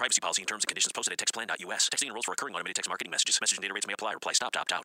Privacy policy and terms and conditions posted at textplan.us. Texting enrolls for recurring automated text marketing messages. Message and data rates may apply. Reply stop to opt out.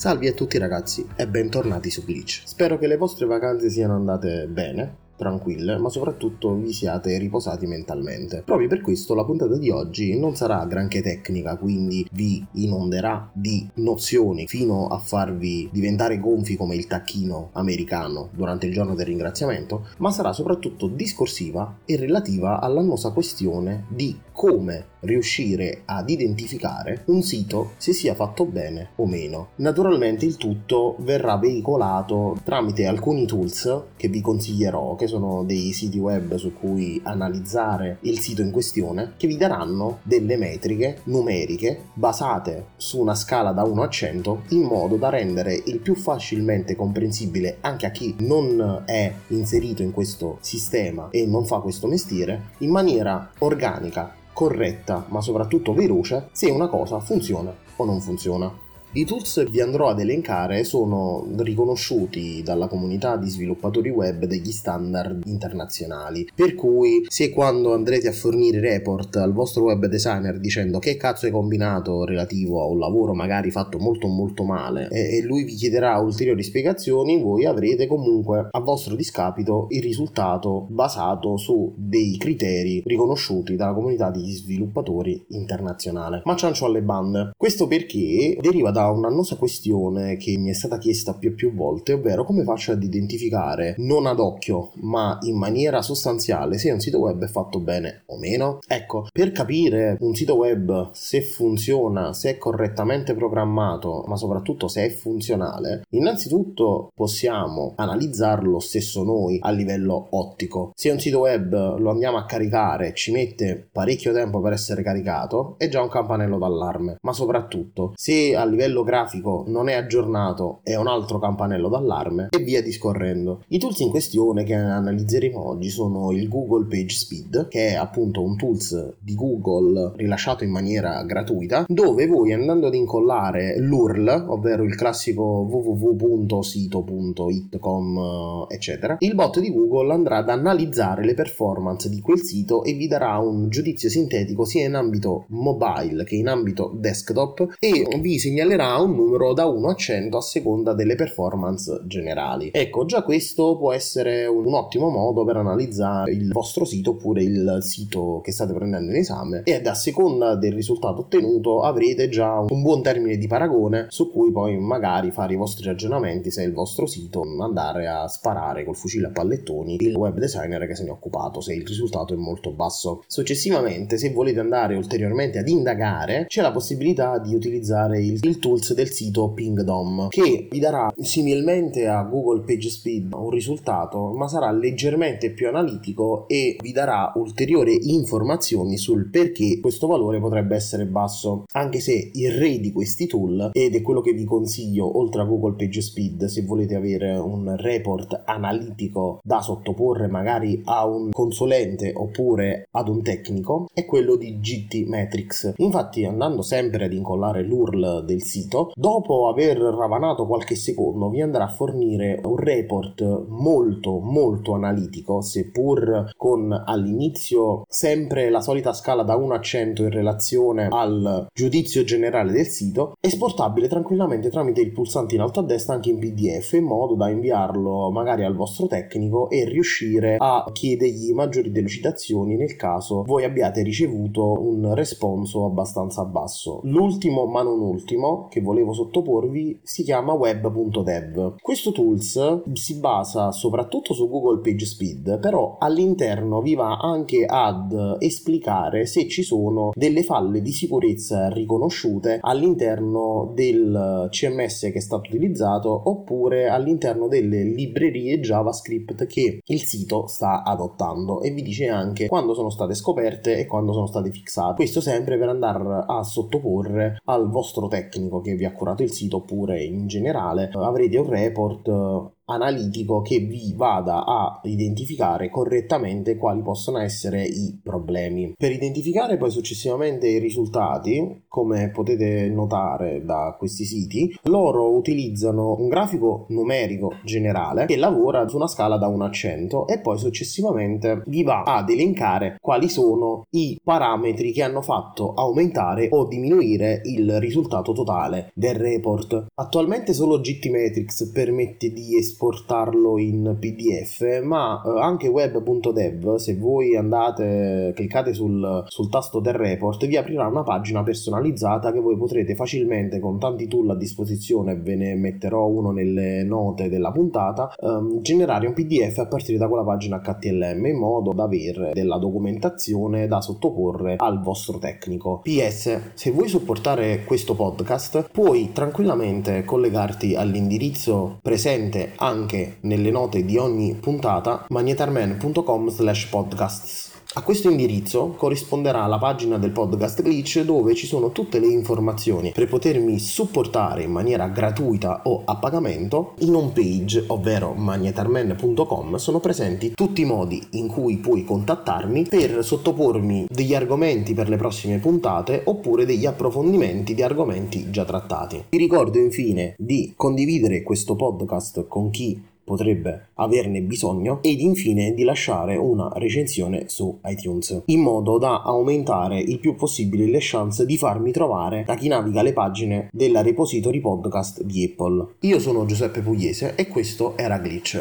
Salve a tutti ragazzi e bentornati su Glitch. Spero che le vostre vacanze siano andate bene, tranquille, ma soprattutto vi siate riposati mentalmente. Proprio per questo la puntata di oggi non sarà granché tecnica, quindi vi inonderà di nozioni fino a farvi diventare gonfi come il tacchino americano durante il giorno del ringraziamento, ma sarà soprattutto discorsiva e relativa all'annosa questione di come riuscire ad identificare un sito se sia fatto bene o meno. Naturalmente il tutto verrà veicolato tramite alcuni tools che vi consiglierò, che sono dei siti web su cui analizzare il sito in questione, che vi daranno delle metriche numeriche basate su una scala da 1 a 100 in modo da rendere il più facilmente comprensibile anche a chi non è inserito in questo sistema e non fa questo mestiere in maniera organica corretta ma soprattutto veloce se una cosa funziona o non funziona. I tools che vi andrò ad elencare sono riconosciuti dalla comunità di sviluppatori web degli standard internazionali, per cui se quando andrete a fornire report al vostro web designer dicendo che cazzo hai combinato relativo a un lavoro magari fatto molto molto male e lui vi chiederà ulteriori spiegazioni, voi avrete comunque a vostro discapito il risultato basato su dei criteri riconosciuti dalla comunità di sviluppatori internazionale. Ma ciancio alle bande. Questo perché deriva da da un'annosa questione che mi è stata chiesta più e più volte, ovvero come faccio ad identificare non ad occhio, ma in maniera sostanziale se un sito web è fatto bene o meno. Ecco, per capire un sito web se funziona, se è correttamente programmato, ma soprattutto se è funzionale, innanzitutto possiamo analizzarlo stesso noi a livello ottico. Se un sito web lo andiamo a caricare, ci mette parecchio tempo per essere caricato, è già un campanello d'allarme, ma soprattutto se a livello livello grafico non è aggiornato è un altro campanello d'allarme e via discorrendo. I tools in questione che analizzeremo oggi sono il Google Page Speed, che è appunto un tools di Google rilasciato in maniera gratuita, dove voi andando ad incollare l'URL, ovvero il classico www.sito.it.com eccetera, il bot di Google andrà ad analizzare le performance di quel sito e vi darà un giudizio sintetico sia in ambito mobile che in ambito desktop e vi segnalerà darà un numero da 1 a 100 a seconda delle performance generali. Ecco, già questo può essere un ottimo modo per analizzare il vostro sito oppure il sito che state prendendo in esame e a seconda del risultato ottenuto avrete già un buon termine di paragone su cui poi magari fare i vostri ragionamenti se il vostro sito andare a sparare col fucile a pallettoni il web designer che se ne è occupato se il risultato è molto basso. Successivamente se volete andare ulteriormente ad indagare c'è la possibilità di utilizzare il, il tool tools del sito Pingdom che vi darà similmente a Google PageSpeed un risultato ma sarà leggermente più analitico e vi darà ulteriori informazioni sul perché questo valore potrebbe essere basso. Anche se il re di questi tool ed è quello che vi consiglio oltre a Google PageSpeed se volete avere un report analitico da sottoporre magari a un consulente oppure ad un tecnico è quello di GT Metrics infatti andando sempre ad incollare l'URL del sito dopo aver ravanato qualche secondo vi andrà a fornire un report molto molto analitico seppur con all'inizio sempre la solita scala da 1 a 100 in relazione al giudizio generale del sito esportabile tranquillamente tramite il pulsante in alto a destra anche in pdf in modo da inviarlo magari al vostro tecnico e riuscire a chiedergli maggiori delucidazioni nel caso voi abbiate ricevuto un responso abbastanza basso. L'ultimo ma non ultimo che volevo sottoporvi si chiama web.dev questo tools si basa soprattutto su Google PageSpeed però all'interno vi va anche ad esplicare se ci sono delle falle di sicurezza riconosciute all'interno del CMS che è stato utilizzato oppure all'interno delle librerie JavaScript che il sito sta adottando e vi dice anche quando sono state scoperte e quando sono state fissate. Questo sempre per andare a sottoporre al vostro tecnico che vi ha curato il sito oppure in generale avrete un report analitico che vi vada a identificare correttamente quali possono essere i problemi. Per identificare poi successivamente i risultati, come potete notare da questi siti, loro utilizzano un grafico numerico generale che lavora su una scala da 1 a 100 e poi successivamente vi va ad elencare quali sono i parametri che hanno fatto aumentare o diminuire il risultato totale del report. Attualmente solo GTmetrix permette di esprimere esportarlo in PDF, ma eh, anche web.dev, se voi andate, cliccate sul, sul tasto del report, vi aprirà una pagina personalizzata che voi potrete facilmente con tanti tool a disposizione, ve ne metterò uno nelle note della puntata, ehm, generare un PDF a partire da quella pagina HTML in modo da avere della documentazione da sottoporre al vostro tecnico. PS, se vuoi supportare questo podcast, puoi tranquillamente collegarti all'indirizzo presente anche nelle note di ogni puntata magnetarman.com slash podcasts. A questo indirizzo corrisponderà la pagina del podcast Glitch dove ci sono tutte le informazioni per potermi supportare in maniera gratuita o a pagamento. In home page, ovvero magnetarman.com, sono presenti tutti i modi in cui puoi contattarmi per sottopormi degli argomenti per le prossime puntate oppure degli approfondimenti di argomenti già trattati. Vi ricordo infine di condividere questo podcast con chi potrebbe averne bisogno ed infine di lasciare una recensione su iTunes in modo da aumentare il più possibile le chance di farmi trovare da chi naviga le pagine della repository podcast di Apple. Io sono Giuseppe Pugliese e questo era Glitch.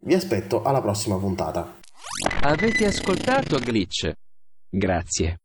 Vi aspetto alla prossima puntata. Avete ascoltato Glitch? Grazie.